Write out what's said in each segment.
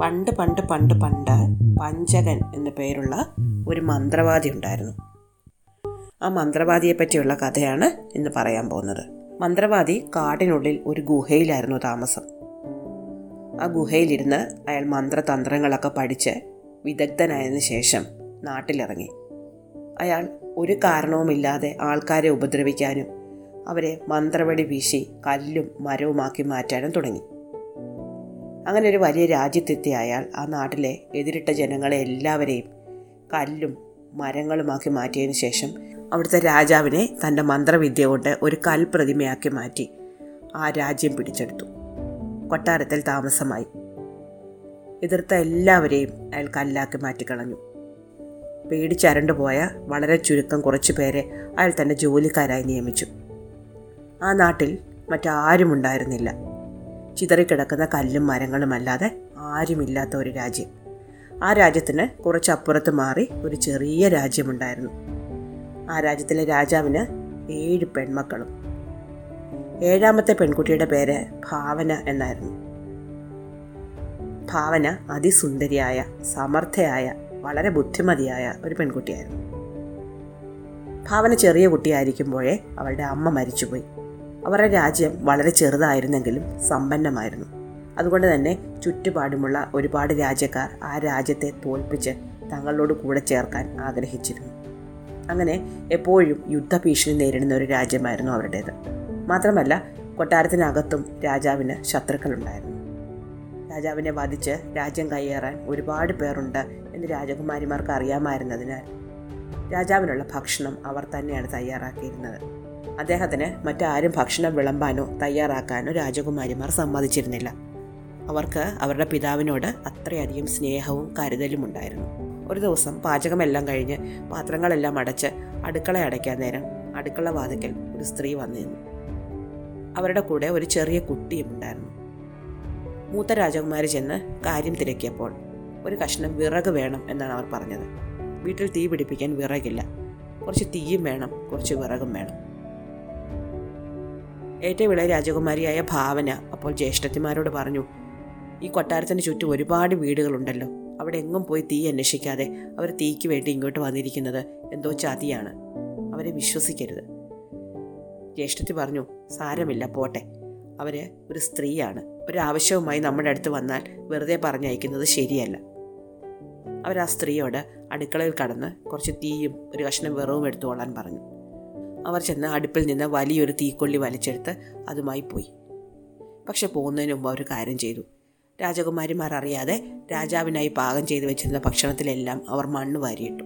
പണ്ട് പണ്ട് പണ്ട് പണ്ട് പഞ്ചകൻ എന്ന പേരുള്ള ഒരു മന്ത്രവാദി ഉണ്ടായിരുന്നു. ആ മന്ത്രവാദിയെ പറ്റിയുള്ള കഥയാണ് ഇന്ന് പറയാൻ പോകുന്നത്. മന്ത്രവാദി കാടിനുള്ളിൽ ഒരു ഗുഹയിലായിരുന്നു താമസം. ആ ഗുഹയിലിരുന്ന് അയാൾ മന്ത്രതന്ത്രങ്ങളൊക്കെ പഠിച്ച് വിദഗ്ധനായതിനു ശേഷം നാട്ടിലിറങ്ങി. അയാൾ ഒരു കാരണവുമില്ലാതെ ആൾക്കാരെ ഉപദ്രവിക്കാനും അവരെ മന്ത്രവടി വീശി കല്ലും മരവുമാക്കി മാറ്റാനും തുടങ്ങി. അങ്ങനെ ഒരു വലിയ രാജ്യത്തെത്തിയ അയാൾ ആ നാട്ടിലെ എതിരിട്ട ജനങ്ങളെ എല്ലാവരെയും കല്ലും മരങ്ങളുമാക്കി മാറ്റിയതിനു ശേഷം അവിടുത്തെ രാജാവിനെ തന്റെ മന്ത്രവിദ്യ കൊണ്ട് ഒരു കൽപ്രതിമയാക്കി മാറ്റി ആ രാജ്യം പിടിച്ചെടുത്തു. കൊട്ടാരത്തിൽ താമസമായി. എതിർത്ത എല്ലാവരെയും അയാൾ കല്ലാക്കി മാറ്റിക്കളഞ്ഞു. പേടിച്ചരണ്ടു പോയ വളരെ ചുരുക്കം കുറച്ചു പേരെ അയാൾ തന്റെ ജോലിക്കാരായി നിയമിച്ചു. ആ നാട്ടിൽ മറ്റാരും ഉണ്ടായിരുന്നില്ല ചിതറിക്കിടക്കുന്ന കല്ലും മരങ്ങളും അല്ലാതെ ആരുമില്ലാത്ത ഒരു രാജ്യം. ആ രാജ്യത്തിന് കുറച്ചപ്പുറത്ത് മാറി ഒരു ചെറിയ രാജ്യമുണ്ടായിരുന്നു. ആ രാജ്യത്തിലെ രാജാവിന് ഏഴ് പെൺമക്കളും. ഏഴാമത്തെ പെൺകുട്ടിയുടെ പേര് ഭാവന എന്നായിരുന്നു. ഭാവന അതിസുന്ദരിയായ സമർത്ഥയായ വളരെ ബുദ്ധിമതിയായ ഒരു പെൺകുട്ടിയായിരുന്നു. ഭാവന ചെറിയ കുട്ടിയായിരിക്കുമ്പോഴേ അവളുടെ അമ്മ മരിച്ചുപോയി. അവരുടെ രാജ്യം വളരെ ചെറുതായിരുന്നെങ്കിലും സമ്പന്നമായിരുന്നു. അതുകൊണ്ട് തന്നെ ചുറ്റുപാടുമുള്ള ഒരുപാട് രാജ്യക്കാർ ആ രാജ്യത്തെ തോൽപ്പിച്ച് തങ്ങളോട് കൂടെ ചേർക്കാൻ ആഗ്രഹിച്ചിരുന്നു. അങ്ങനെ എപ്പോഴും യുദ്ധഭീഷണി നേരിടുന്ന ഒരു രാജ്യമായിരുന്നു അവരുടേത്. മാത്രമല്ല കൊട്ടാരത്തിനകത്തും രാജാവിന് ശത്രുക്കളുണ്ടായിരുന്നു. രാജാവിനെ വധിച്ച് രാജ്യം കയ്യേറാൻ ഒരുപാട് പേരുണ്ട് എന്ന് രാജകുമാരിമാർക്ക് അറിയാമായിരുന്നതിനാൽ രാജാവിനുള്ള ഭക്ഷണം അവർ തന്നെയാണ് തയ്യാറാക്കിയിരുന്നത്. അദ്ദേഹത്തിന് മറ്റാരും ഭക്ഷണം വിളമ്പാനോ തയ്യാറാക്കാനോ രാജകുമാരിമാർ സമ്മതിച്ചിരുന്നില്ല. അവർക്ക് അവരുടെ പിതാവിനോട് അത്രയധികം സ്നേഹവും കരുതലും ഉണ്ടായിരുന്നു. ഒരു ദിവസം പാചകമെല്ലാം കഴിഞ്ഞ് പാത്രങ്ങളെല്ലാം അടച്ച് അടുക്കള അടയ്ക്കാൻ നേരം അടുക്കള വാതിക്കൽ ഒരു സ്ത്രീ വന്നിരുന്നു അവരുടെ കൂടെ ഒരു ചെറിയ കുട്ടിയും ഉണ്ടായിരുന്നു. മൂത്ത രാജകുമാരി ചെന്ന് കാര്യം തിരക്കിയപ്പോൾ ഒരു കഷ്ണം വിറക് വേണം എന്നാണ് അവർ പറഞ്ഞത്. വീട്ടിൽ തീ പിടിപ്പിക്കാൻ വിറകില്ല. കുറച്ച് തീയും വേണം കുറച്ച് വിറകും വേണം. ഏറ്റവും ഇളയ രാജകുമാരിയായ ഭാവന അപ്പോൾ ജ്യേഷ്ഠത്തിമാരോട് പറഞ്ഞു ഈ കൊട്ടാരത്തിന് ചുറ്റും ഒരുപാട് വീടുകളുണ്ടല്ലോ. അവിടെ എങ്ങും പോയി തീ അന്വേഷിക്കാതെ അവർ തീയ്ക്ക് വേണ്ടി ഇങ്ങോട്ട് വന്നിരിക്കുന്നത് എന്തോ ചതിയാണ്. അവരെ വിശ്വസിക്കരുത്. ജ്യേഷ്ഠത്തി പറഞ്ഞു സാരമില്ല പോട്ടെ. അവർ ഒരു സ്ത്രീയാണ്. ഒരാവശ്യവുമായി നമ്മുടെ അടുത്ത് വന്നാൽ വെറുതെ പറഞ്ഞയക്കുന്നത് ശരിയല്ല. അവർ ആ സ്ത്രീയോട് അടുക്കളയിൽ കടന്ന് കുറച്ച് തീയും ഒരു കഷ്ണം വെറവും എടുത്തുകൊള്ളാൻ പറഞ്ഞു. അവർ ചെന്ന് അടുപ്പിൽ നിന്ന് വലിയൊരു തീക്കൊള്ളി വലിച്ചെടുത്ത് അതുമായി പോയി. പക്ഷെ പോകുന്നതിന് മുമ്പ് അവർ കാര്യം ചെയ്തു. രാജകുമാരിമാർ അറിയാതെ രാജാവിനായി പാകം ചെയ്തു വെച്ചിരുന്ന ഭക്ഷണത്തിലെല്ലാം അവർ മണ്ണ് വാരിയിട്ടു.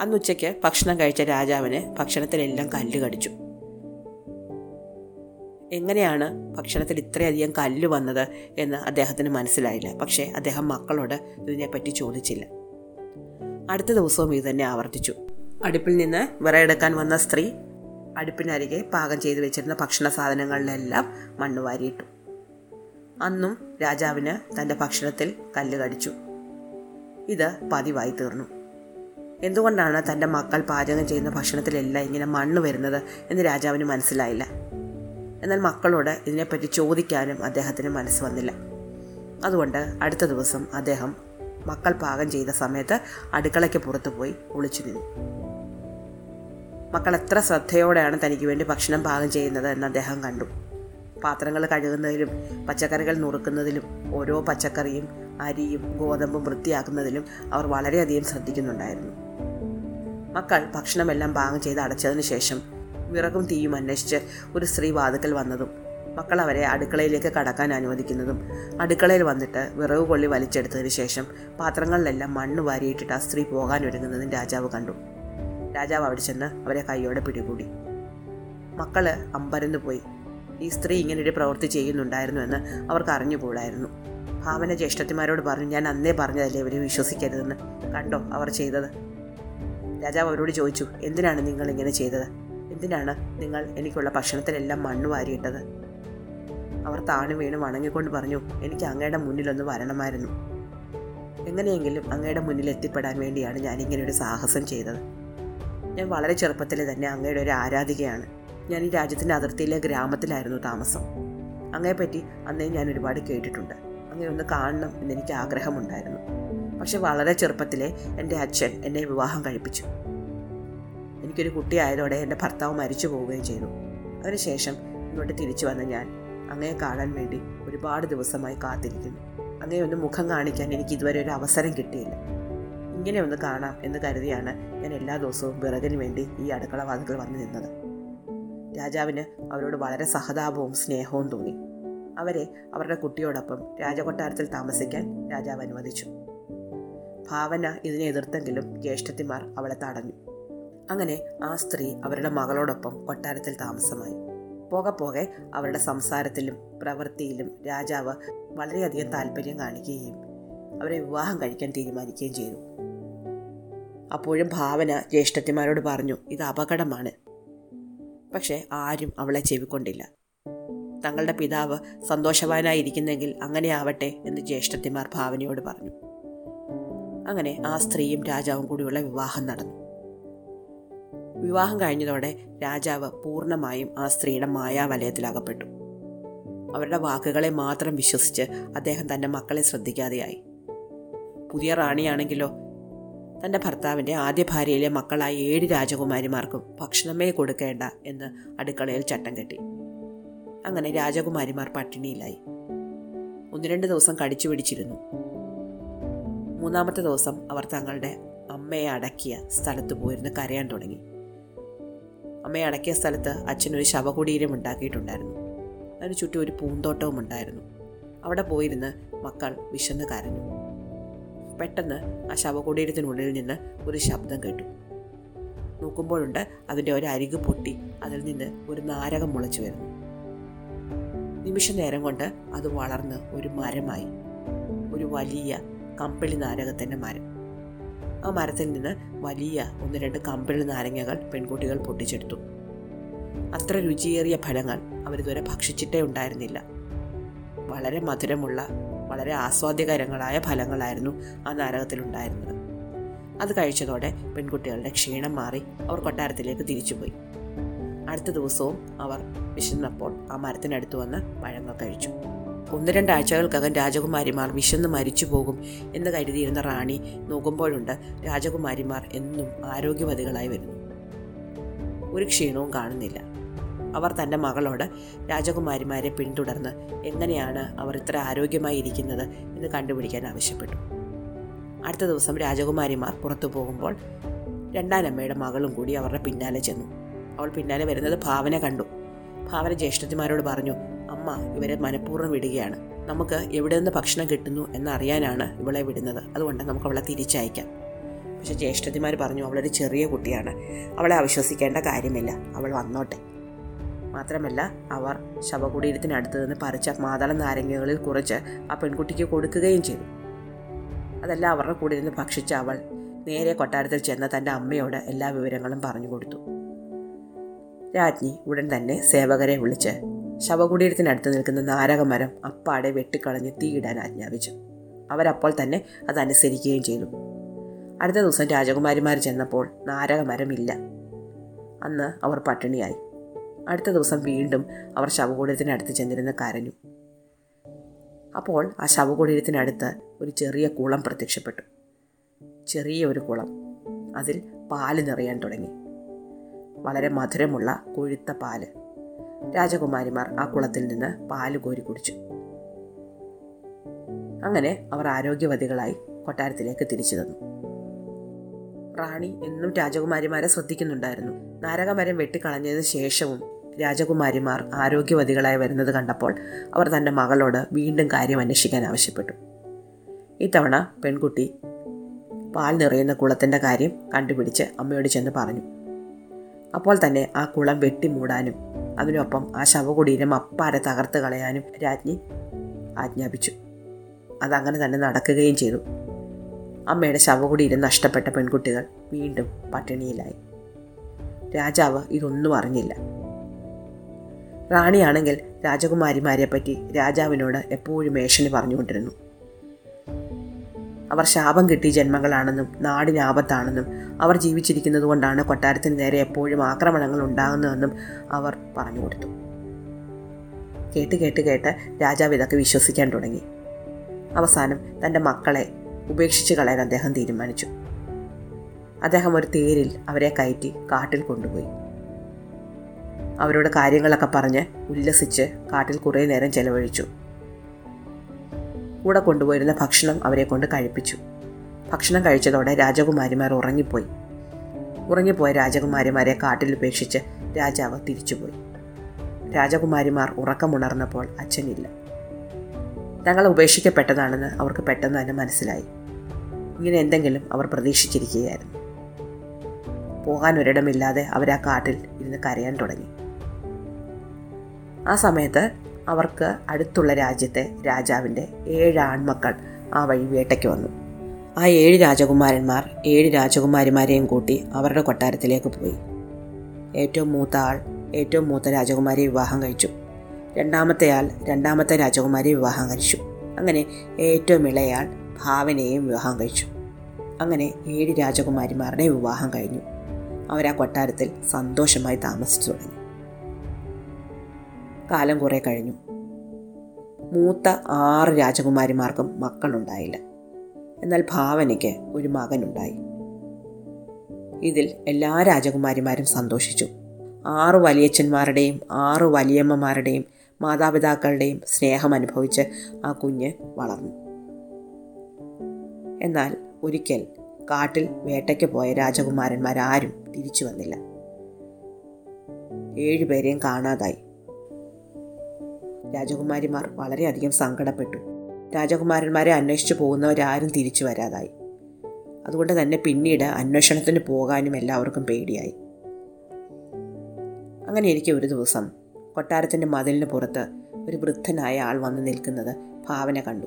അന്നുച്ചയ്ക്ക് ഭക്ഷണം കഴിച്ച രാജാവിന് ഭക്ഷണത്തിലെല്ലാം കല്ല് കടിച്ചു. എങ്ങനെയാണ് ഭക്ഷണത്തിൽ ഇത്രയധികം കല്ല് വന്നത് എന്ന് അദ്ദേഹത്തിന് മനസ്സിലായില്ല. പക്ഷേ അദ്ദേഹം മക്കളോട് ഇതിനെപ്പറ്റി ചോദിച്ചില്ല. അടുത്ത ദിവസവും ഇത് തന്നെ ആവർത്തിച്ചു. അടുപ്പിൽ നിന്ന് വിറയെടുക്കാൻ വന്ന സ്ത്രീ അടുപ്പിനരികെ പാകം ചെയ്തു വെച്ചിരുന്ന ഭക്ഷണ സാധനങ്ങളിലെല്ലാം മണ്ണ് വാരിയിട്ടു. അന്നും രാജാവിന് തന്റെ ഭക്ഷണത്തിൽ കല്ല് കടിച്ചു. ഇത് പതിവായി തീർന്നു. എന്തുകൊണ്ടാണ് തന്റെ മക്കൾ പാചകം ചെയ്യുന്ന ഭക്ഷണത്തിലെല്ലാം ഇങ്ങനെ മണ്ണ് വരുന്നത് എന്ന് രാജാവിന് മനസ്സിലായില്ല. എന്നാൽ മക്കളോട് ഇതിനെപ്പറ്റി ചോദിക്കാനും അദ്ദേഹത്തിന് മനസ്സ് വന്നില്ല. അതുകൊണ്ട് അടുത്ത ദിവസം അദ്ദേഹം മക്കൾ പാകം ചെയ്ത സമയത്ത് അടുക്കളയ്ക്ക് പുറത്തുപോയി ഒളിച്ചു നിന്നു. മക്കൾ എത്ര ശ്രദ്ധയോടെയാണ് തനിക്ക് വേണ്ടി ഭക്ഷണം പാകം ചെയ്യുന്നത് എന്ന് അദ്ദേഹം കണ്ടു. പാത്രങ്ങൾ കഴുകുന്നതിലും പച്ചക്കറികൾ നുറുക്കുന്നതിലും ഓരോ പച്ചക്കറിയും അരിയും ഗോതമ്പും വൃത്തിയാക്കുന്നതിലും അവർ വളരെയധികം ശ്രദ്ധിക്കുന്നുണ്ടായിരുന്നു. മക്കൾ ഭക്ഷണമെല്ലാം പാകം ചെയ്ത് അടച്ചതിന് ശേഷം വിറകും തീയും അന്വേഷിച്ച് ഒരു സ്ത്രീ വാതുക്കൽ വന്നതും മക്കൾ അവരെ അടുക്കളയിലേക്ക് കടക്കാൻ അനുവദിക്കുന്നതും അടുക്കളയിൽ വന്നിട്ട് വിറക് കൊള്ളി വലിച്ചെടുത്തതിന് ശേഷം പാത്രങ്ങളിലെല്ലാം മണ്ണ് വാരിയിട്ടിട്ട് ആ സ്ത്രീ പോകാൻ ഒരുങ്ങുന്നതും രാജാവ് കണ്ടു. രാജാവ് അവിടെ ചെന്ന് അവരെ കൈയോടെ പിടികൂടി. മക്കൾ അമ്പരന്ന് പോയി. ഈ സ്ത്രീ ഇങ്ങനൊരു പ്രവൃത്തി ചെയ്യുന്നുണ്ടായിരുന്നു എന്ന് അവർക്ക് അറിഞ്ഞുകൂടായിരുന്നു ഭാവന ജ്യേഷ്ഠത്തിമാരോട് പറഞ്ഞു ഞാൻ അന്നേ പറഞ്ഞതല്ലേ ഇവരെ വിശ്വസിക്കരുതെന്ന്. കണ്ടോ അവർ ചെയ്തത്. രാജാവ് അവരോട് ചോദിച്ചു എന്തിനാണ് നിങ്ങൾ ഇങ്ങനെ ചെയ്തത്? എന്തിനാണ് നിങ്ങൾ എനിക്കുള്ള ഭക്ഷണത്തിലെല്ലാം മണ്ണ് വാരിയിട്ടത്? അവർ താണു വീണ് വണങ്ങിക്കൊണ്ട് പറഞ്ഞു എനിക്ക് അങ്ങയുടെ മുന്നിലൊന്ന് വരണമായിരുന്നു. എങ്ങനെയെങ്കിലും അങ്ങയുടെ മുന്നിൽ എത്തിപ്പെടാൻ വേണ്ടിയാണ് ഞാൻ ഒരു സാഹസം ചെയ്തത്. ഞാൻ വളരെ ചെറുപ്പത്തിൽ തന്നെ അങ്ങയുടെ ഒരു ആരാധികയാണ്. ഞാൻ ഈ രാജ്യത്തിന്റെ അതിർത്തിയിലെ ഗ്രാമത്തിലായിരുന്നു താമസം. അങ്ങയെപ്പറ്റി അന്നേ ഞാൻ ഒരുപാട് കേട്ടിട്ടുണ്ട്. അങ്ങനെ ഒന്ന് കാണണം എന്നെനിക്ക് ആഗ്രഹമുണ്ടായിരുന്നു. പക്ഷെ വളരെ ചെറുപ്പത്തിലെ എന്റെ അച്ഛൻ എന്നെ വിവാഹം കഴിപ്പിച്ചു. എനിക്കൊരു കുട്ടിയായതോടെ എന്റെ ഭർത്താവ് മരിച്ചു പോവുകയും ചെയ്തു. അതിനുശേഷം ഇങ്ങോട്ട് തിരിച്ചു വന്ന ഞാൻ അങ്ങയെ കാണാൻ വേണ്ടി ഒരുപാട് ദിവസമായി കാത്തിരിക്കുന്നു. അങ്ങനെ ഒന്ന് മുഖം കാണിക്കാൻ എനിക്ക് ഇതുവരെ ഒരു അവസരം കിട്ടിയില്ല. ഇങ്ങനെ ഒന്ന് കാണാം എന്ന് കരുതിയാണ് ഞാൻ എല്ലാ ദിവസവും വിറകിന് വേണ്ടി ഈ അടുക്കള വാതിൽക്കൽ വന്നു നിന്നത്. രാജാവിന് അവരോട് വളരെ സഹതാപവും സ്നേഹവും തോന്നി. അവരെ അവരുടെ കുട്ടിയോടൊപ്പം രാജകൊട്ടാരത്തിൽ താമസിക്കാൻ രാജാവ് അനുവദിച്ചു. ഭാവന ഇതിനെ എതിർത്തെങ്കിലും ജ്യേഷ്ഠത്തിമാർ അവളെ തടഞ്ഞു. അങ്ങനെ ആ സ്ത്രീ അവരുടെ മകളോടൊപ്പം കൊട്ടാരത്തിൽ താമസമായി. പോകെ പോകെ അവരുടെ സംസാരത്തിലും പ്രവൃത്തിയിലും രാജാവ് വളരെയധികം താല്പര്യം കാണിക്കുകയും അവരെ വിവാഹം കഴിക്കാൻ തീരുമാനിക്കുകയും ചെയ്തു. അപ്പോഴും ഭാവന ജ്യേഷ്ഠത്തിമാരോട് പറഞ്ഞു ഇത് അപകടമാണ്. പക്ഷേ ആരും അവളെ ചെവിക്കൊണ്ടില്ല. തങ്ങളുടെ പിതാവ് സന്തോഷവാനായിരിക്കുന്നെങ്കിൽ അങ്ങനെ ആവട്ടെ എന്ന് ജ്യേഷ്ഠത്തിമാർ ഭാവനയോട് പറഞ്ഞു. അങ്ങനെ ആ സ്ത്രീയും രാജാവും കൂടിയുള്ള വിവാഹം നടന്നു. വിവാഹം കഴിഞ്ഞതോടെ രാജാവ് പൂർണമായും ആ സ്ത്രീയുടെ മായാവലയത്തിലകപ്പെട്ടു. അവരുടെ വാക്കുകളെ മാത്രം വിശ്വസിച്ച് അദ്ദേഹം തന്റെ മക്കളെ ശ്രദ്ധിക്കാതെയായി. പുതിയ റാണിയാണെങ്കിലോ തന്റെ ഭർത്താവിന്റെ ആദ്യ ഭാര്യയിലെ മക്കളായ ഏഴ് രാജകുമാരിമാർക്കും ഭക്ഷണമേ കൊടുക്കേണ്ട എന്ന് അടുക്കളയിൽ ചട്ടം കെട്ടി. അങ്ങനെ രാജകുമാരിമാർ പട്ടിണിയിലായി. ഒന്ന് രണ്ട് ദിവസം കടിച്ചു പിടിച്ചിരുന്നു. മൂന്നാമത്തെ ദിവസം അവർ തങ്ങളുടെ അമ്മയെ അടക്കിയ സ്ഥലത്ത് പോയിരുന്ന് കരയാൻ തുടങ്ങി. അമ്മയെ അടക്കിയ സ്ഥലത്ത് അച്ഛനൊരു ശവകുടീരം ഉണ്ടാക്കിയിട്ടുണ്ടായിരുന്നു. അതിന് ചുറ്റും ഒരു പൂന്തോട്ടവും ഉണ്ടായിരുന്നു. അവിടെ പോയിരുന്ന് മക്കൾ വിശന്ന് കരഞ്ഞു പെട്ടെന്ന് ആ ശവകുടീരത്തിനുള്ളിൽ നിന്ന് ഒരു ശബ്ദം കേട്ടു. നോക്കുമ്പോഴുണ്ട് അതിന്റെ ഒരു അരികു പൊട്ടി അതിൽ നിന്ന് ഒരു നാരകം മുളച്ചു വരുന്നു. നിമിഷ നേരം കൊണ്ട് അത് വളർന്ന് ഒരു മരമായി ഒരു വലിയ കമ്പിളി നാരകത്തിന്റെ മരം. ആ മരത്തിൽ നിന്ന് വലിയ ഒന്ന് രണ്ട് കമ്പിളി നാരങ്ങകൾ പെൺകുട്ടികൾ പൊട്ടിച്ചെടുത്തു. അത്ര രുചിയേറിയ ഫലങ്ങൾ അവരിതുവരെ ഭക്ഷിച്ചിട്ടേ ഉണ്ടായിരുന്നില്ല. വളരെ മധുരമുള്ള വളരെ ആസ്വാദ്യകരങ്ങളായ ഫലങ്ങളായിരുന്നു ആ നാരകത്തിലുണ്ടായിരുന്നത്. അത് കഴിച്ചതോടെ പെൺകുട്ടികളുടെ ക്ഷീണം മാറി അവർ കൊട്ടാരത്തിലേക്ക് തിരിച്ചുപോയി. അടുത്ത ദിവസവും അവർ വിശന്നപ്പോൾ ആ മരത്തിനടുത്ത് വന്ന് പഴങ്ങൾ കഴിച്ചു. ഒന്ന് രണ്ടാഴ്ചകൾക്കകം രാജകുമാരിമാർ വിശന്ന് മരിച്ചു പോകും എന്ന് കരുതിയിരുന്ന റാണി നോക്കുമ്പോഴുണ്ട് രാജകുമാരിമാർ എന്നും ആരോഗ്യവതികളായി വരുന്നു. ഒരു ക്ഷീണവും കാണുന്നില്ല. അവർ തന്റെ മകളോട് രാജകുമാരിമാരെ പിന്തുടർന്ന് എങ്ങനെയാണ് അവർ ഇത്ര ആരോഗ്യമായി ഇരിക്കുന്നത് എന്ന് കണ്ടുപിടിക്കാൻ ആവശ്യപ്പെട്ടു. അടുത്ത ദിവസം രാജകുമാരിമാർ പുറത്തു പോകുമ്പോൾ രണ്ടാനമ്മയുടെ മകളും കൂടി അവരുടെ പിന്നാലെ ചെന്നു. അവൾ പിന്നാലെ വരുന്നത് ഭാവന കണ്ടു. ഭാവന ജ്യേഷ്ഠത്തിമാരോട് പറഞ്ഞു അമ്മ ഇവരെ മനഃപൂർവം വിടുകയാണ്. നമുക്ക് എവിടെ നിന്ന് ഭക്ഷണം കിട്ടുന്നു എന്നറിയാനാണ് ഇവളെ വിടുന്നത്. അതുകൊണ്ട് നമുക്ക് അവളെ തിരിച്ചയക്കാം. പക്ഷെ ജ്യേഷ്ഠത്തിമാർ പറഞ്ഞു അവളൊരു ചെറിയ കുട്ടിയാണ്. അവളെ അവിശ്വസിക്കേണ്ട കാര്യമില്ല. അവൾ വന്നോട്ടെ. മാത്രമല്ല അവർ ശവകുടീരത്തിനടുത്ത് നിന്ന് പറിച്ച മാതള നാരങ്ങകളിൽ കുറച്ച് ആ പെൺകുട്ടിക്ക് കൊടുക്കുകയും ചെയ്തു. അതെല്ലാം അവരുടെ കൂടെ നിന്ന് ഭക്ഷിച്ച അവൾ നേരെ കൊട്ടാരത്തിൽ ചെന്ന തന്റെ അമ്മയോട് എല്ലാ വിവരങ്ങളും പറഞ്ഞു കൊടുത്തു. രാജ്ഞി ഉടൻ തന്നെ സേവകരെ വിളിച്ച് ശവകുടീരത്തിനടുത്ത് നിൽക്കുന്ന നാരകമരം അപ്പാടെ വെട്ടിക്കളഞ്ഞ് തീയിടാൻ ആജ്ഞാപിച്ചു. അവരപ്പോൾ തന്നെ അതനുസരിക്കുകയും ചെയ്തു. അടുത്ത ദിവസം രാജകുമാരിമാർ ചെന്നപ്പോൾ നാരകമരമില്ല. അന്ന് അവർ പട്ടിണിയായി. അടുത്ത ദിവസം വീണ്ടും അവർ ശവകുടീരത്തിനടുത്ത് ചെന്നിരുന്ന് കരഞ്ഞു. അപ്പോൾ ആ ശവകുടീരത്തിനടുത്ത് ഒരു ചെറിയ കുളം പ്രത്യക്ഷപ്പെട്ടു. ചെറിയ ഒരു കുളം. അതിൽ പാൽ നിറയാൻ തുടങ്ങി. വളരെ മധുരമുള്ള കൊഴുത്ത പാൽ. രാജകുമാരിമാർ ആ കുളത്തിൽ നിന്ന് പാൽ കോരി കുടിച്ചു. അങ്ങനെ അവർ ആരോഗ്യവതികളായി കൊട്ടാരത്തിലേക്ക് തിരിച്ചു തന്നു. റാണി എന്നും രാജകുമാരിമാരെ ശ്രദ്ധിക്കുന്നുണ്ടായിരുന്നു. നാരകമരം വെട്ടിക്കളഞ്ഞതിന് ശേഷവും രാജകുമാരിമാർ ആരോഗ്യവതികളായി വരുന്നത് കണ്ടപ്പോൾ അവർ തന്റെ മകളോട് വീണ്ടും കാര്യം അന്വേഷിക്കാൻ ആവശ്യപ്പെട്ടു. ഇത്തവണ പെൺകുട്ടി പാൽ നിറയുന്ന കുളത്തിന്റെ കാര്യം കണ്ടുപിടിച്ച് അമ്മയോട് ചെന്ന് പറഞ്ഞു. അപ്പോൾ തന്നെ ആ കുളം വെട്ടി മൂടാനും അതിനൊപ്പം ആ ശവകുടീരം അപ്പാരെ തകർത്ത് കളയാനും രാജ്ഞി ആജ്ഞാപിച്ചു. അതങ്ങനെ തന്നെ നടക്കുകയും ചെയ്തു. അമ്മയുടെ ശവകുടിയിൽ നഷ്ടപ്പെട്ട പെൺകുട്ടികൾ വീണ്ടും പട്ടിണിയിലായി. രാജാവ് ഇതൊന്നും അറിഞ്ഞില്ല. റാണിയാണെങ്കിൽ രാജകുമാരിമാരെ പറ്റി രാജാവിനോട് എപ്പോഴും ഏഷണി പറഞ്ഞുകൊണ്ടിരുന്നു. അവർ ശാപം കിട്ടിയ ജന്മങ്ങളാണെന്നും നാടിനാപത്താണെന്നും അവർ ജീവിച്ചിരിക്കുന്നത് കൊണ്ടാണ് കൊട്ടാരത്തിന് നേരെ എപ്പോഴും ആക്രമണങ്ങൾ ഉണ്ടാകുന്നതെന്നും അവർ പറഞ്ഞു കൊടുത്തു. കേട്ട് കേട്ട് കേട്ട് രാജാവ് ഇതൊക്കെ വിശ്വസിക്കാൻ തുടങ്ങി. അവസാനം തന്റെ മക്കളെ ഉപേക്ഷിച്ച് കളയാൻ അദ്ദേഹം തീരുമാനിച്ചു. അദ്ദേഹം ഒരു തേരിൽ അവരെ കയറ്റി കാട്ടിൽ കൊണ്ടുപോയി. അവരോട് കാര്യങ്ങളൊക്കെ പറഞ്ഞ് ഉല്ലസിച്ച് കാട്ടിൽ കുറേ നേരം ചെലവഴിച്ചു. കൂടെ കൊണ്ടുപോയിരുന്ന ഭക്ഷണം അവരെ കൊണ്ട് കഴിപ്പിച്ചു. ഭക്ഷണം കഴിച്ചതോടെ രാജകുമാരിമാർ ഉറങ്ങിപ്പോയി. ഉറങ്ങിപ്പോയ രാജകുമാരിമാരെ കാട്ടിൽ ഉപേക്ഷിച്ച് രാജാവ് തിരിച്ചുപോയി. രാജകുമാരിമാർ ഉറക്കമുണർന്നപ്പോൾ അച്ഛനില്ല. തങ്ങൾ ഉപേക്ഷിക്കപ്പെട്ടതാണെന്ന് അവർക്ക് പെട്ടെന്ന് തന്നെ മനസ്സിലായി. ഇങ്ങനെ എന്തെങ്കിലും അവർ പ്രതീക്ഷിച്ചിരിക്കുകയായിരുന്നു. പോകാൻ ഒരിടമില്ലാതെ അവർ ആ കാട്ടിൽ ഇരുന്ന് കരയാൻ തുടങ്ങി. ആ സമയത്ത് അവർക്ക് അടുത്തുള്ള രാജ്യത്തെ രാജാവിന്റെ ഏഴ് ആൺമക്കൾ ആ വഴി വേട്ടയ്ക്ക് വന്നു. ആ ഏഴ് രാജകുമാരന്മാർ ഏഴ് രാജകുമാരിമാരെയും കൂട്ടി അവരുടെ കൊട്ടാരത്തിലേക്ക് പോയി. ഏറ്റവും മൂത്ത ആൾ ഏറ്റവും മൂത്ത രാജകുമാരിയെ വിവാഹം കഴിച്ചു. രണ്ടാമത്തെ ആൾ രണ്ടാമത്തെ രാജകുമാരിയെ വിവാഹം കഴിച്ചു. അങ്ങനെ ഏറ്റവും ഇളയാൾ ഭാവനയെയും വിവാഹം കഴിച്ചു. അങ്ങനെ ഏഴ് രാജകുമാരിമാരുടെ വിവാഹം കഴിഞ്ഞു. അവർ ആ കൊട്ടാരത്തിൽ സന്തോഷമായി താമസിച്ചു തുടങ്ങി. കാലം കുറെ കഴിഞ്ഞു. മൂത്ത ആറ് രാജകുമാരിമാർക്കും മക്കളുണ്ടായില്ല. എന്നാൽ ഭാവനയ്ക്ക് ഒരു മകനുണ്ടായി. ഇതിൽ എല്ലാ രാജകുമാരിമാരും സന്തോഷിച്ചു. ആറ് വലിയച്ഛന്മാരുടെയും ആറ് വലിയമ്മമാരുടെയും മാതാപിതാക്കളുടെയും സ്നേഹം അനുഭവിച്ച് ആ കുഞ്ഞ് വളർന്നു. എന്നാൽ ഒരിക്കൽ കാട്ടിൽ വേട്ടയ്ക്ക് പോയ രാജകുമാരന്മാരാരും തിരിച്ചു വന്നില്ല. ഏഴുപേരെയും കാണാതായി. രാജകുമാരിമാർ വളരെയധികം സങ്കടപ്പെട്ടു. രാജകുമാരന്മാരെ അന്വേഷിച്ചു പോകുന്നവരാരും തിരിച്ചു വരാതായി. അതുകൊണ്ട് തന്നെ പിന്നീട് അന്വേഷണത്തിന് പോകാനും എല്ലാവർക്കും പേടിയായി. അങ്ങനെ എനിക്ക് ഒരു ദിവസം കൊട്ടാരത്തിന്റെ മതിലിന് പുറത്ത് ഒരു വൃദ്ധനായ ആൾ വന്ന് നിൽക്കുന്നത് ഭാവന കണ്ടു.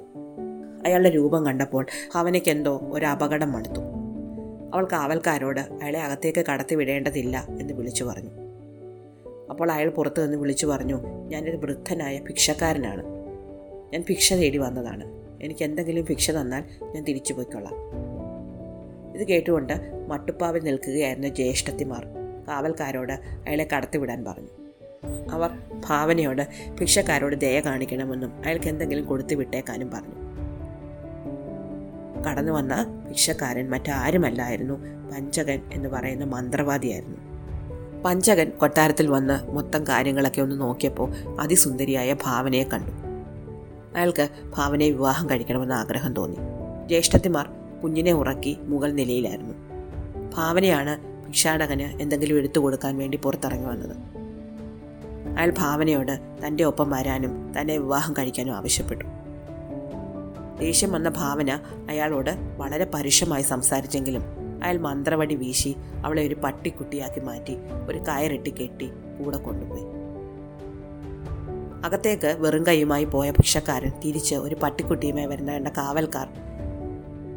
അയാളുടെ രൂപം കണ്ടപ്പോൾ ഭവനയ്ക്കെന്തോ ഒരു അപകടം മണുത്തു അവൾ കാവൽക്കാരോട് അയാളെ അകത്തേക്ക് കടത്തി വിടേണ്ടതില്ല എന്ന് വിളിച്ചു പറഞ്ഞു. അപ്പോൾ അയാൾ പുറത്തു നിന്ന് വിളിച്ചു പറഞ്ഞു ഞാനൊരു വൃദ്ധനായ ഭിക്ഷക്കാരനാണ്. ഞാൻ ഭിക്ഷ തേടി വന്നതാണ്. എനിക്ക് എന്തെങ്കിലും ഭിക്ഷ തന്നാൽ ഞാൻ തിരിച്ചു പോയിക്കൊള്ളാം. ഇത് കേട്ടുകൊണ്ട് മട്ടുപ്പാവിൽ നിൽക്കുകയായിരുന്ന ജ്യേഷ്ഠത്തിമാർ. കാവൽക്കാരോട് അയാളെ കടത്തിവിടാൻ പറഞ്ഞു. അവർ ഭാവനയോട് ഭിക്ഷക്കാരോട് ദയ കാണിക്കണമെന്നും അയാൾക്ക് എന്തെങ്കിലും കൊടുത്തു വിട്ടേക്കാനും പറഞ്ഞു. കടന്നു വന്ന ഭിക്ഷക്കാരൻ മറ്റാരുമല്ലായിരുന്നു. പഞ്ചകൻ എന്ന് പറയുന്ന മന്ത്രവാദിയായിരുന്നു. പഞ്ചകൻ കൊട്ടാരത്തിൽ വന്ന് മൊത്തം കാര്യങ്ങളൊക്കെ ഒന്ന് നോക്കിയപ്പോൾ അതിസുന്ദരിയായ ഭാവനയെ കണ്ടു. അയാൾക്ക് ഭാവനയെ വിവാഹം കഴിക്കണമെന്ന് ആഗ്രഹം തോന്നി. ജ്യേഷ്ഠത്തിമാർ കുഞ്ഞിനെ ഉറക്കി മുകൾ നിലയിലായിരുന്നു. ഭാവനയാണ് ഭിക്ഷാടകന് എന്തെങ്കിലും എടുത്തു കൊടുക്കാൻ വേണ്ടി പുറത്തിറങ്ങി വന്നത്. അയാൾ ഭാവനയോട് തന്റെ ഒപ്പം വരാനും തന്നെ വിവാഹം കഴിക്കാനും ആവശ്യപ്പെട്ടു. ദേഷ്യം വന്ന ഭാവന അയാളോട് വളരെ പരുഷമായി സംസാരിച്ചെങ്കിലും അയാൾ മന്ത്രവടി വീശി അവളെ ഒരു പട്ടിക്കുട്ടിയാക്കി മാറ്റി ഒരു കയറിട്ടി കെട്ടി കൂടെ കൊണ്ടുപോയി. അകത്തേക്ക് വെറും കൈയുമായി പോയ ഭിക്ഷക്കാരൻ തിരിച്ച് ഒരു പട്ടിക്കുട്ടിയുമായി വരുന്ന കണ്ട കാവൽക്കാർ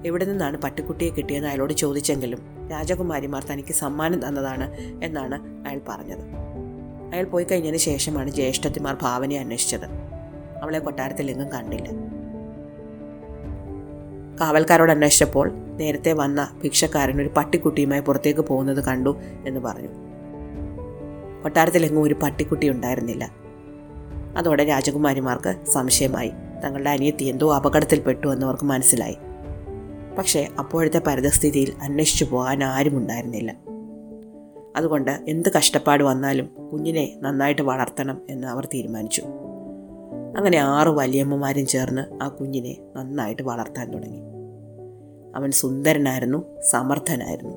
എവിടെ നിന്നാണ് പട്ടിക്കുട്ടിയെ കിട്ടിയെന്ന് അയാളോട് ചോദിച്ചെങ്കിലും രാജകുമാരിമാർ തനിക്ക് സമ്മാനം തന്നതാണ് എന്നാണ് അയാൾ പറഞ്ഞത്. അയാൾ പോയി കഴിഞ്ഞതിന് ശേഷമാണ് ജ്യേഷ്ഠത്തിമാർ ഭാവനയെ അന്വേഷിച്ചത്. അവളെ കൊട്ടാരത്തിൽ എങ്ങും കണ്ടില്ല. കാവൽക്കാരോട് അന്വേഷിച്ചപ്പോൾ നേരത്തെ വന്ന ഭിക്ഷക്കാരൻ ഒരു പട്ടിക്കുട്ടിയുമായി പുറത്തേക്ക് പോകുന്നത് കണ്ടു എന്ന് പറഞ്ഞു. കൊട്ടാരത്തിലെങ്ങും ഒരു പട്ടിക്കുട്ടി ഉണ്ടായിരുന്നില്ല. അതോടെ രാജകുമാരിമാർക്ക് സംശയമായി. തങ്ങളുടെ അനിയത്തി എന്തോ അപകടത്തിൽപ്പെട്ടു എന്നവർക്ക് മനസ്സിലായി. പക്ഷേ അപ്പോഴത്തെ പരിതസ്ഥിതിയിൽ അന്വേഷിച്ചു പോകാൻ ആരും ഉണ്ടായിരുന്നില്ല. അതുകൊണ്ട് എന്ത് കഷ്ടപ്പാട് വന്നാലും കുഞ്ഞിനെ നന്നായിട്ട് വളർത്തണം എന്ന് അവർ തീരുമാനിച്ചു. അങ്ങനെ ആറ് വലിയമ്മമാരും ചേർന്ന് ആ കുഞ്ഞിനെ നന്നായിട്ട് വളർത്താൻ തുടങ്ങി. അവൻ സുന്ദരനായിരുന്നു സമർത്ഥനായിരുന്നു.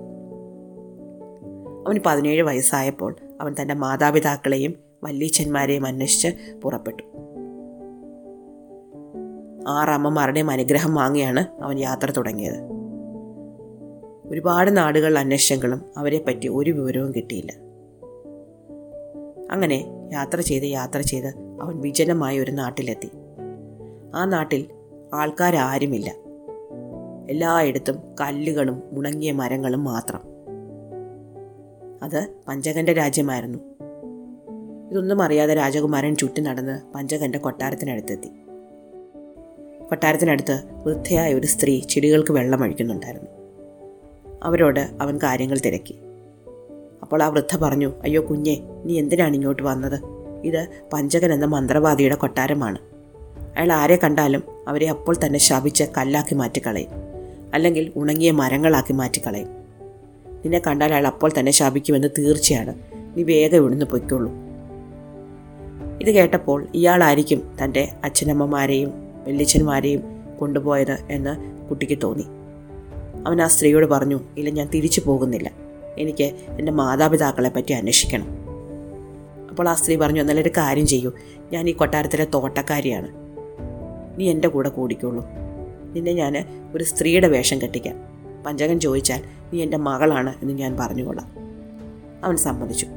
അവന് പതിനേഴ് വയസ്സായപ്പോൾ അവൻ തന്റെ മാതാപിതാക്കളെയും വല്യച്ഛന്മാരെയും അന്വേഷിച്ച് പുറപ്പെട്ടു. ആറമ്മമാരുടെയും അനുഗ്രഹം വാങ്ങിയാണ് അവൻ യാത്ര തുടങ്ങിയത്. ഒരുപാട് നാടുകളിലെ അന്വേഷണങ്ങളും അവരെപ്പറ്റി ഒരു വിവരവും കിട്ടിയില്ല. അങ്ങനെ യാത്ര ചെയ്ത് യാത്ര ചെയ്ത് അവൻ വിജനമായ ഒരു നാട്ടിലെത്തി. ആ നാട്ടിൽ ആൾക്കാരാരുമില്ല. എല്ലായിടത്തും കല്ലുകളും ഉണങ്ങിയ മരങ്ങളും മാത്രം. അത് പഞ്ചകന്റെ രാജ്യമായിരുന്നു. ഇതൊന്നും അറിയാതെ രാജകുമാരൻ ചുറ്റി നടന്ന് പഞ്ചകന്റെ കൊട്ടാരത്തിനടുത്തെത്തി. കൊട്ടാരത്തിനടുത്ത് വൃദ്ധയായ ഒരു സ്ത്രീ ചെടികൾക്ക് വെള്ളമൊഴിക്കുന്നുണ്ടായിരുന്നു അവരോട് അവൻ കാര്യങ്ങൾ തിരക്കി. അപ്പോൾ ആ വൃദ്ധ പറഞ്ഞു അയ്യോ കുഞ്ഞെ നീ എന്തിനാണ് ഇങ്ങോട്ട് വന്നത്? ഇത് പഞ്ചകൻ എന്ന മന്ത്രവാദിയുടെ കൊട്ടാരമാണ്. അയാൾ ആരെ കണ്ടാലും അവരെ അപ്പോൾ തന്നെ ശാപിച്ച് കല്ലാക്കി മാറ്റിക്കളയും. അല്ലെങ്കിൽ ഉണങ്ങിയ മരങ്ങളാക്കി മാറ്റിക്കളയും. നിന്നെ കണ്ടാൽ അയാൾ അപ്പോൾ തന്നെ ശാപിക്കുമെന്ന് തീർച്ചയാണ്. നീ വേഗം ഇവിടുന്ന് പൊയ്ക്കൊള്ളൂ. ഇത് കേട്ടപ്പോൾ ഇയാളായിരിക്കും തന്റെ അച്ഛനമ്മമാരെയും വല്യച്ഛന്മാരെയും കൊണ്ടുപോയത് എന്ന് കുട്ടിക്ക് തോന്നി. അവൻ ആ സ്ത്രീയോട് പറഞ്ഞു ഇല്ല ഞാൻ തിരിച്ചു പോകുന്നില്ല. എനിക്ക് എന്റെ മാതാപിതാക്കളെ പറ്റി അന്വേഷിക്കണം. അപ്പോൾ ആ സ്ത്രീ പറഞ്ഞു എന്നാലൊരു കാര്യം ചെയ്യൂ. ഞാൻ ഈ കൊട്ടാരത്തിലെ തോട്ടക്കാരിയാണ്. നീ എന്റെ കൂടെ കൂടിക്കോളൂ. നിന്നെ ഞാൻ ഒരു സ്ത്രീയുടെ വേഷം കെട്ടിക്കാം. പഞ്ചകൻ ചോദിച്ചാൽ നീ എന്റെ മകളാണ് എന്ന് ഞാൻ പറഞ്ഞുകൊള്ളാം. അവൻ സമ്മതിച്ചു.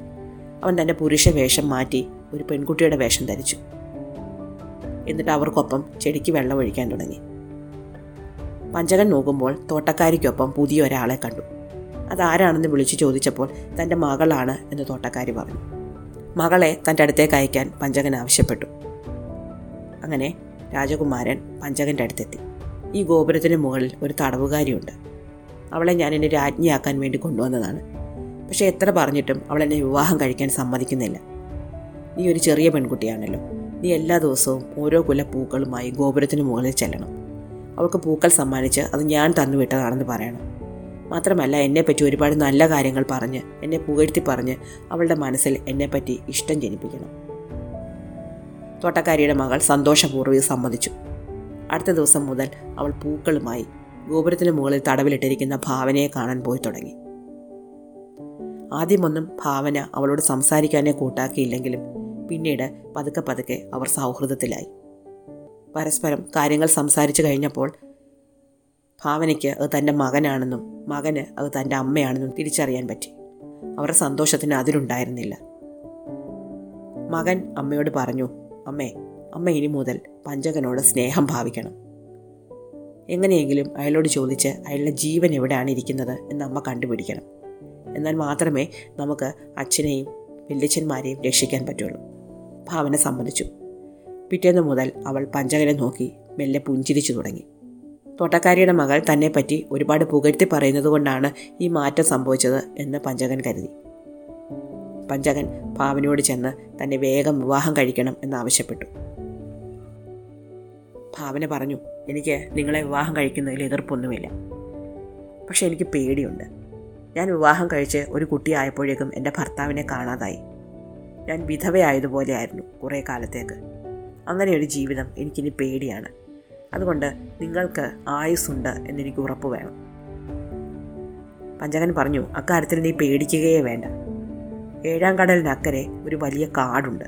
അവൻ തന്റെ പുരുഷ വേഷം മാറ്റി ഒരു പെൺകുട്ടിയുടെ വേഷം ധരിച്ചു. എന്നിട്ട് അവർക്കൊപ്പം ചെടിക്ക് വെള്ളം ഒഴിക്കാൻ തുടങ്ങി. പഞ്ചകൻ നോക്കുമ്പോൾ തോട്ടക്കാരിക്കൊപ്പം പുതിയ ഒരാളെ കണ്ടു. അതാരാണെന്ന് വിളിച്ചു ചോദിച്ചപ്പോൾ തന്റെ മകളാണ് എന്ന് തോട്ടക്കാരി പറഞ്ഞു. മകളെ തന്റെ അടുത്തേക്ക് അയക്കാൻ പഞ്ചകൻ ആവശ്യപ്പെട്ടു. അങ്ങനെ രാജകുമാരൻ പഞ്ചകന്റെ അടുത്തെത്തി. ഈ ഗോപുരത്തിന് മുകളിൽ ഒരു തടവുകാരിയുണ്ട്. അവളെ ഞാൻ എന്നെ രാജ്ഞിയാക്കാൻ വേണ്ടി കൊണ്ടുവന്നതാണ്. പക്ഷേ എത്ര പറഞ്ഞിട്ടും അവൾ എന്നെ വിവാഹം കഴിക്കാൻ സമ്മതിക്കുന്നില്ല. നീ ഒരു ചെറിയ പെൺകുട്ടിയാണല്ലോ. നീ എല്ലാ ദിവസവും ഓരോ കുല പൂക്കളുമായി ഗോപുരത്തിന് മുകളിൽ ചെല്ലണം. അവൾക്ക് പൂക്കൾ സമ്മാനിച്ച് അത് ഞാൻ തന്നുവിട്ടതാണെന്ന് പറയണം. മാത്രമല്ല എന്നെപ്പറ്റി ഒരുപാട് നല്ല കാര്യങ്ങൾ പറഞ്ഞ് എന്നെ പുകഴ്ത്തി പറഞ്ഞ് അവളുടെ മനസ്സിൽ എന്നെപ്പറ്റി ഇഷ്ടം ജനിപ്പിക്കണം. തോട്ടക്കാരിയുടെ മകൾ സന്തോഷപൂർവം സമ്മതിച്ചു. അടുത്ത ദിവസം മുതൽ അവൾ പൂക്കളുമായി ഗോപുരത്തിന് മുകളിൽ തടവിലിട്ടിരിക്കുന്ന ഭാവനയെ കാണാൻ പോയി തുടങ്ങി. ആദ്യമൊന്നും ഭാവന അവളോട് സംസാരിക്കാനേ കൂട്ടാക്കിയില്ലെങ്കിലും പിന്നീട് പതുക്കെ പതുക്കെ അവർ സൗഹൃദത്തിലായി. പരസ്പരം കാര്യങ്ങൾ സംസാരിച്ചു കഴിഞ്ഞപ്പോൾ ഭാവനയ്ക്ക് അത് തന്റെ മകനാണെന്നും മകന് അത് തന്റെ അമ്മയാണെന്നും തിരിച്ചറിയാൻ പറ്റി. അവരുടെ സന്തോഷത്തിന് അതിലുണ്ടായിരുന്നില്ല. മകൻ അമ്മയോട് പറഞ്ഞു അമ്മേ അമ്മ ഇനി മുതൽ പഞ്ചകനോട് സ്നേഹം ഭാവിക്കണം. എങ്ങനെയെങ്കിലും അയാളോട് ചോദിച്ച് അയാളുടെ ജീവൻ എവിടെയാണ് ഇരിക്കുന്നത് എന്ന് അമ്മ കണ്ടുപിടിക്കണം. എന്നാൽ മാത്രമേ നമുക്ക് അച്ഛനെയും വല്യച്ഛന്മാരെയും രക്ഷിക്കാൻ പറ്റുള്ളൂ. ഭാവന സമ്മതിച്ചു. പിറ്റേന്ന് മുതൽ അവൾ പഞ്ചകനെ നോക്കി മെല്ലെ പുഞ്ചിരിച്ചു തുടങ്ങി. തോട്ടക്കാരിയുടെ മകൾ തന്നെപ്പറ്റി ഒരുപാട് പുകഴ്ത്തി പറയുന്നത് കൊണ്ടാണ് ഈ മാറ്റം സംഭവിച്ചത് എന്ന് പഞ്ചകൻ കരുതി. പഞ്ചകൻ ഭാവനയോട് ചെന്ന് തന്നെ വേഗം വിവാഹം കഴിക്കണം എന്നാവശ്യപ്പെട്ടു ഭാവന പറഞ്ഞു എനിക്ക് നിങ്ങളെ വിവാഹം കഴിക്കുന്നതിൽ എതിർപ്പൊന്നുമില്ല. പക്ഷെ എനിക്ക് പേടിയുണ്ട്. ഞാൻ വിവാഹം കഴിച്ച് ഒരു കുട്ടിയായപ്പോഴേക്കും എന്റെ ഭർത്താവിനെ കാണാതായി. ഞാൻ വിധവയായതുപോലെയായിരുന്നു കുറേ കാലത്തേക്ക്. അങ്ങനെ ഒരു ജീവിതം എനിക്കിനി പേടിയാണ്. അതുകൊണ്ട് നിങ്ങൾക്ക് ആയുസ്സുണ്ട് എന്നെനിക്ക് ഉറപ്പ് വേണം. പഞ്ചകൻ പറഞ്ഞു അക്കാര്യത്തിൽ നീ പേടിക്കുകയേ വേണ്ട. ഏഴാം കടലിനക്കരെ ഒരു വലിയ കാടുണ്ട്.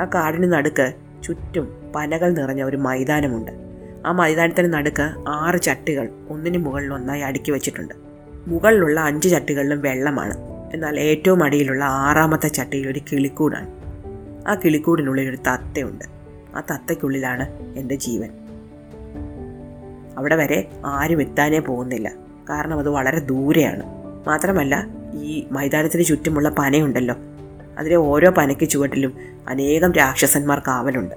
ആ കാടിന് നടുക്ക് ചുറ്റും പനകൾ നിറഞ്ഞ ഒരു മൈതാനമുണ്ട്. ആ മൈതാനത്തിന് നടുക്ക് ആറ് ചട്ടികൾ ഒന്നിനു മുകളിൽ ഒന്നായി അടുക്കി വെച്ചിട്ടുണ്ട്. മുകളിലുള്ള അഞ്ച് ചട്ടികളിലും വെള്ളമാണ്. എന്നാൽ ഏറ്റവും അടിയിലുള്ള ആറാമത്തെ ചട്ടിയിൽ ഒരു കിളിക്കൂടാണ്. ആ കിളിക്കൂടിനുള്ളിൽ ഒരു തത്തയുണ്ട്. ആ തത്തയ്ക്കുള്ളിലാണ് എന്റെ ജീവൻ. അവിടെ വരെ ആരും എത്താനേ പോകുന്നില്ല. കാരണം അത് വളരെ ദൂരെയാണ്. മാത്രമല്ല ഈ മൈതാനത്തിന് ചുറ്റുമുള്ള പനയുണ്ടല്ലോ. അതിലെ ഓരോ പനയ്ക്ക് ചുവട്ടിലും അനേകം രാക്ഷസന്മാർ കാവലുണ്ട്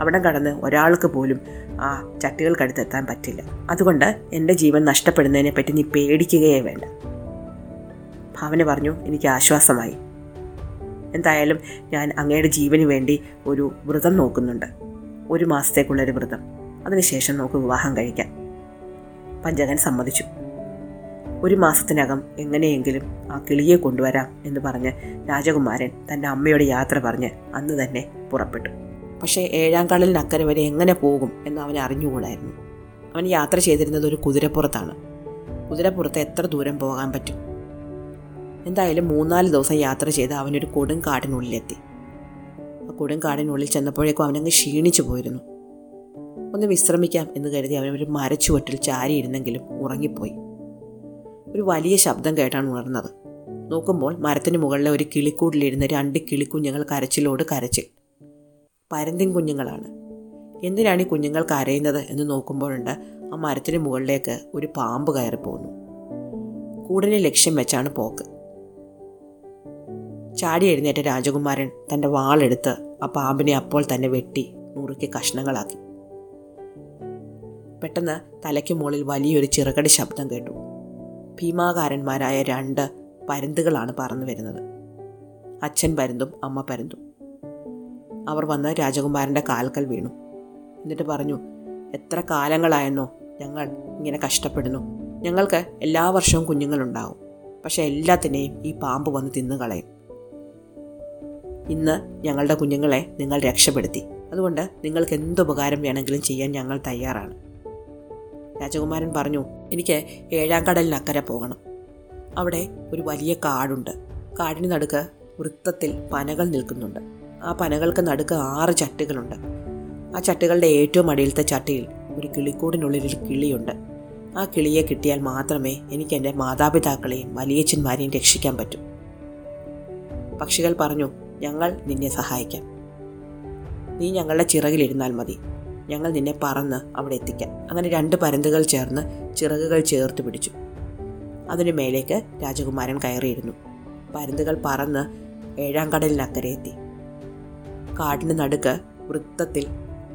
അവിടെ കടന്ന് ഒരാൾക്ക് പോലും ആ ചട്ടികൾക്കടുത്തെത്താൻ പറ്റില്ല. അതുകൊണ്ട് എന്റെ ജീവൻ നഷ്ടപ്പെടുന്നതിനെ പറ്റി നീ പേടിക്കുകയേ വേണ്ട. ഭാവന പറഞ്ഞു എനിക്ക് ആശ്വാസമായി. എന്തായാലും ഞാൻ അങ്ങയുടെ ജീവന് വേണ്ടി ഒരു വ്രതം നോക്കുന്നുണ്ട്. ഒരു മാസത്തേക്കുള്ളൊരു വ്രതം. അതിനുശേഷം നമുക്ക് വിവാഹം കഴിക്കാം. പഞ്ചകൻ സമ്മതിച്ചു. ഒരു മാസത്തിനകം എങ്ങനെയെങ്കിലും ആ കിളിയെ കൊണ്ടുവരാം എന്ന് പറഞ്ഞ് രാജകുമാരൻ തന്റെ അമ്മയോട് യാത്ര പറഞ്ഞ് അന്ന് തന്നെ പുറപ്പെട്ടു. പക്ഷേ ഏഴാം കടലിനക്കരെ വരെ എങ്ങനെ പോകും എന്ന് അവൻ അറിഞ്ഞുകൂടായിരുന്നു. അവൻ യാത്ര ചെയ്തിരുന്നത് ഒരു കുതിരപ്പുറത്താണ്. കുതിരപ്പുറത്ത് എത്ര ദൂരം പോകാൻ പറ്റും? എന്തായാലും മൂന്നാൽ ദിവസം യാത്ര ചെയ്ത് അവനൊരു കൊടുങ്കാടിനുള്ളിലെത്തി. ആ കൊടുങ്കാടിനുള്ളിൽ ചെന്നപ്പോഴേക്കും അവനങ്ങ് ക്ഷീണിച്ചു പോയിരുന്നു. ഒന്ന് വിശ്രമിക്കാം എന്ന് കരുതി അവൻ ഒരു മരച്ചുവട്ടിൽ ചാരിയിരുന്നെങ്കിലും ഉറങ്ങിപ്പോയി. ഒരു വലിയ ശബ്ദം കേട്ടാണ് ഉണർന്നത്. നോക്കുമ്പോൾ മരത്തിന് മുകളിലെ ഒരു കിളിക്കൂടിലിരുന്ന് രണ്ട് കിളിക്കുഞ്ഞുങ്ങൾ കരച്ചിലോട് കരച്ചിൽ പരന്തിൻ കുഞ്ഞുങ്ങളാണ്. എന്തിനാണ് ഈ കുഞ്ഞുങ്ങൾ കരയുന്നത് എന്ന് നോക്കുമ്പോഴുണ്ട് ആ മരത്തിന് മുകളിലേക്ക് ഒരു പാമ്പ് കയറി പോകുന്നു കൂടിനെ ലക്ഷ്യം വെച്ചാണ് പോക്ക്. ചാടി എഴുന്നേറ്റ രാജകുമാരൻ തന്റെ വാളെടുത്ത് ആ പാമ്പിനെ അപ്പോൾ തന്നെ വെട്ടി നുറുക്കി കഷ്ണങ്ങളാക്കി. പെട്ടെന്ന് തലയ്ക്ക് മുകളിൽ വലിയൊരു ചിറകടി ശബ്ദം കേട്ടു. ഭീമാകാരന്മാരായ രണ്ട് പരുന്തുകളാണ് പറന്നു വരുന്നത്. അച്ഛൻ പരുന്തും അമ്മ പരുന്തും. അവർ വന്ന് രാജകുമാരന്റെ കാൽക്കൽ വീണു. എന്നിട്ട് പറഞ്ഞു എത്ര കാലങ്ങളായെന്നോ ഞങ്ങൾ ഇങ്ങനെ കഷ്ടപ്പെടുന്നു. ഞങ്ങൾക്ക് എല്ലാ വർഷവും കുഞ്ഞുങ്ങളുണ്ടാവും. പക്ഷെ എല്ലാത്തിനെയും ഈ പാമ്പ് വന്ന് തിന്നുകളയും. ഇന്ന് ഞങ്ങളുടെ കുഞ്ഞുങ്ങളെ നിങ്ങൾ രക്ഷപ്പെടുത്തി. അതുകൊണ്ട് നിങ്ങൾക്ക് എന്തുപകാരം വേണമെങ്കിലും ചെയ്യാൻ ഞങ്ങൾ തയ്യാറാണ്. രാജകുമാരൻ പറഞ്ഞു എനിക്ക് ഏഴാം കടലിനക്കരെ പോകണം. അവിടെ ഒരു വലിയ കാടുണ്ട്. കാടിന് നടുക്ക് വൃത്തത്തിൽ പനകൾ നിൽക്കുന്നുണ്ട്. ആ പനകൾക്ക് നടുക്ക് ആറ് ചട്ടുകളുണ്ട്. ആ ചട്ടുകളുടെ ഏറ്റവും അടിയിലത്തെ ചട്ടിയിൽ ഒരു കിളിക്കൂടിനുള്ളിൽ ഒരു കിളിയുണ്ട്. ആ കിളിയെ കിട്ടിയാൽ മാത്രമേ എനിക്ക് എന്റെ മാതാപിതാക്കളെയും വലിയച്ഛന്മാരെയും രക്ഷിക്കാൻ പറ്റൂ. പക്ഷികൾ പറഞ്ഞു ഞങ്ങൾ നിന്നെ സഹായിക്കാം. നീ ഞങ്ങളുടെ ചിറകിലിരുന്നാൽ മതി. ഞങ്ങൾ നിന്നെ പറന്ന് അവിടെ എത്തിക്കാം. അങ്ങനെ രണ്ട് പരന്തുകൾ ചേർന്ന് ചിറകുകൾ ചേർത്ത് പിടിച്ചു. അതിന് മേലേക്ക് രാജകുമാരൻ കയറിയിരുന്നു. പരന്തുകൾ പറന്ന് ഏഴാം കടലിനക്കരെ എത്തി. കാടിന് നടുക്ക് വൃത്തത്തിൽ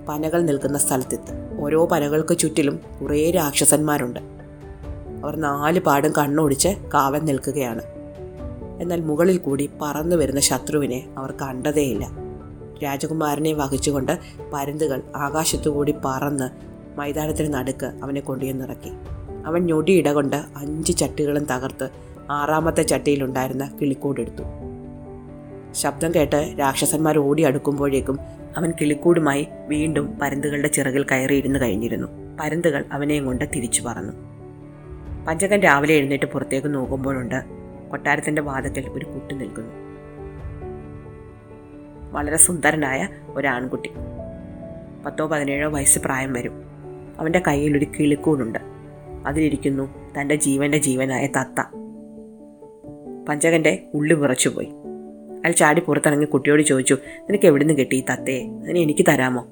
പനകൾ നിൽക്കുന്ന സ്ഥലത്തെത്തി. ഓരോ പനകൾക്ക് ചുറ്റിലും കുറേ രാക്ഷസന്മാരുണ്ട്. അവർ നാല് പാടും കണ്ണോടിച്ച് കാവൽ നിൽക്കുകയാണ്. എന്നാൽ മുകളിൽ കൂടി പറന്നു വരുന്ന ശത്രുവിനെ അവർ കണ്ടതേയില്ല. രാജകുമാരനെ വഹിച്ചുകൊണ്ട് പരുന്തുകൾ ആകാശത്തുകൂടി പറന്ന് മൈതാനത്തിന് നടുക്ക് അവനെ കൊണ്ടുവന്നിറക്കി അവൻ ഞൊടിയിട കൊണ്ട് അഞ്ച് ചട്ടികളും തകർത്ത് ആറാമത്തെ ചട്ടിയിലുണ്ടായിരുന്ന കിളിക്കൂടെടുത്തു. ശബ്ദം കേട്ട് രാക്ഷസന്മാർ ഓടി അടുക്കുമ്പോഴേക്കും അവൻ കിളിക്കൂടുമായി വീണ്ടും പരുന്തുകളുടെ ചിറകിൽ കയറിയിരുന്ന് കഴിഞ്ഞിരുന്നു. പരുന്തുകൾ അവനെയും കൊണ്ട് തിരിച്ചു പറന്നു. പഞ്ചകൻ രാവിലെ എഴുന്നേറ്റ് പുറത്തേക്ക് നോക്കുമ്പോഴുണ്ട് കൊട്ടാരത്തിന്റെ വാദത്തിൽ ഒരു കുട്ടി നിൽക്കുന്നു. വളരെ സുന്ദരനായ ഒരാൺകുട്ടി. പത്തോ പതിനേഴോ വയസ്സ് പ്രായം വരും. അവന്റെ കയ്യിൽ ഒരു കിളിക്കൂടുണ്ട് അതിലിരിക്കുന്നു തന്റെ ജീവന്റെ ജീവനായ തത്ത. പഞ്ചകന്റെ ഉള്ളി വിറച്ചുപോയി. അയാൾ ചാടി പുറത്തിറങ്ങി കുട്ടിയോട് ചോദിച്ചു നിനക്ക് എവിടുന്ന് കിട്ടി ഈ തത്തയെ? അതിനെ എനിക്ക് തരാമോ?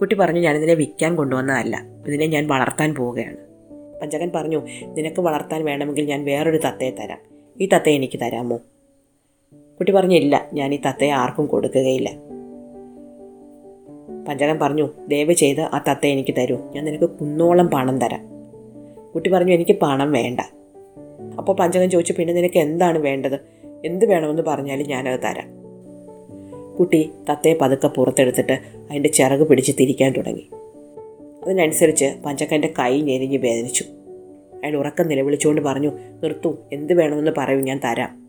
കുട്ടി പറഞ്ഞു ഞാനിതിനെ വിൽക്കാൻ കൊണ്ടുവന്നതല്ല. ഇതിനെ ഞാൻ വളർത്താൻ പോവുകയാണ്. പഞ്ചകൻ പറഞ്ഞു നിനക്ക് വളർത്താൻ വേണമെങ്കിൽ ഞാൻ വേറൊരു തത്തയെ തരാം. ഈ തത്തയെ എനിക്ക് തരാമോ? കുട്ടി പറഞ്ഞു ഇല്ല ഞാൻ ഈ തത്തയെ ആർക്കും കൊടുക്കുകയില്ല. പഞ്ചകൻ പറഞ്ഞു ദയവ് ചെയ്ത് ആ തത്ത എനിക്ക് തരൂ ഞാൻ നിനക്ക് കുന്നോളം പണം തരാം. കുട്ടി പറഞ്ഞു എനിക്ക് പണം വേണ്ട. അപ്പോൾ പഞ്ചകൻ ചോദിച്ചു പിന്നെ നിനക്ക് എന്താണ് വേണ്ടത്? എന്ത് വേണമെന്ന് പറഞ്ഞാലും ഞാനത് തരാം. കുട്ടി തത്തയെ പതുക്കെ പുറത്തെടുത്തിട്ട് അതിന്റെ ചിറക് പിടിച്ച് തിരിക്കാൻ തുടങ്ങി. അതിനനുസരിച്ച് പഞ്ചക്കന്റെ കൈ ഞെരിഞ്ഞ് വേദനിച്ചു. അയാൾ ഉറക്കം നിലവിളിച്ചുകൊണ്ട് പറഞ്ഞു നിർത്തൂ എന്ത് വേണമെന്ന് പറയൂ ഞാൻ തരാം.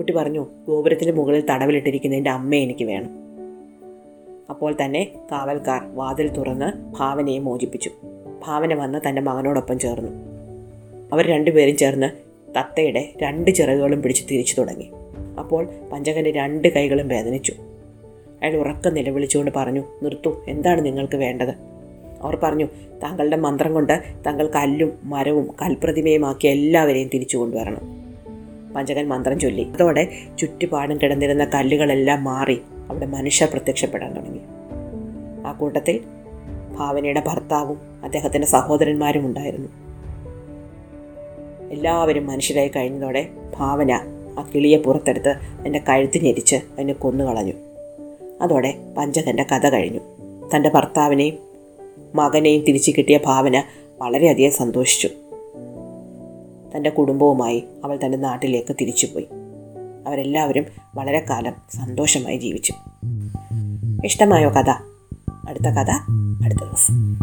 കുട്ടി പറഞ്ഞു ഗോപുരത്തിന് മുകളിൽ തടവിലിട്ടിരിക്കുന്ന എന്റെ അമ്മ എനിക്ക് വേണം. അപ്പോൾ തന്നെ കാവൽക്കാർ വാതിൽ തുറന്ന് ഭാവനയെ മോചിപ്പിച്ചു. ഭാവന വന്ന് തന്റെ മകനോടൊപ്പം ചേർന്നു. അവർ രണ്ടുപേരും ചേർന്ന് തത്തയുടെ രണ്ട് ചിറകുകളും പിടിച്ച് തിരിച്ചു തുടങ്ങി. അപ്പോൾ പഞ്ചകന്റെ രണ്ട് കൈകളും വേദനിച്ചു. അയാൾ ഉറക്കം നിലവിളിച്ചുകൊണ്ട് പറഞ്ഞു നിർത്തു എന്താണ് നിങ്ങൾക്ക് വേണ്ടത്? അവർ പറഞ്ഞു താങ്കളുടെ മന്ത്രം കൊണ്ട് താങ്കൾ കല്ലും മരവും കൽപ്രതിമയുമാക്കി എല്ലാവരെയും തിരിച്ചു കൊണ്ടുവരണം. പഞ്ചകൻ മന്ത്രം ചൊല്ലി. അതോടെ ചുറ്റുപാടും കിടന്നിരുന്ന കല്ലുകളെല്ലാം മാറി അവിടെ മനുഷ്യർ പ്രത്യക്ഷപ്പെടാൻ തുടങ്ങി. ആ കൂട്ടത്തിൽ ഭാവനയുടെ ഭർത്താവും അദ്ദേഹത്തിന്റെ സഹോദരന്മാരും ഉണ്ടായിരുന്നു. എല്ലാവരും മനുഷ്യരായി കഴിഞ്ഞതോടെ ഭാവന ആ കിളിയെ പുറത്തെടുത്ത് അതിന്റെ കഴുത്ത് ഞെരിച്ച് അതിനെ കൊന്നുകളഞ്ഞു. അതോടെ പഞ്ചകന്റെ കഥ കഴിഞ്ഞു. തന്റെ ഭർത്താവിനെയും മകനെയും തിരിച്ചു കിട്ടിയ ഭാവന വളരെയധികം സന്തോഷിച്ചു. തന്റെ കുടുംബവുമായി അവൾ തന്റെ നാട്ടിലേക്ക് തിരിച്ചുപോയി. അവരെല്ലാവരും വളരെ കാലം സന്തോഷമായി ജീവിച്ചു. ഇഷ്ടമായോ കഥ? അടുത്ത കഥ അടുത്ത ദിവസം.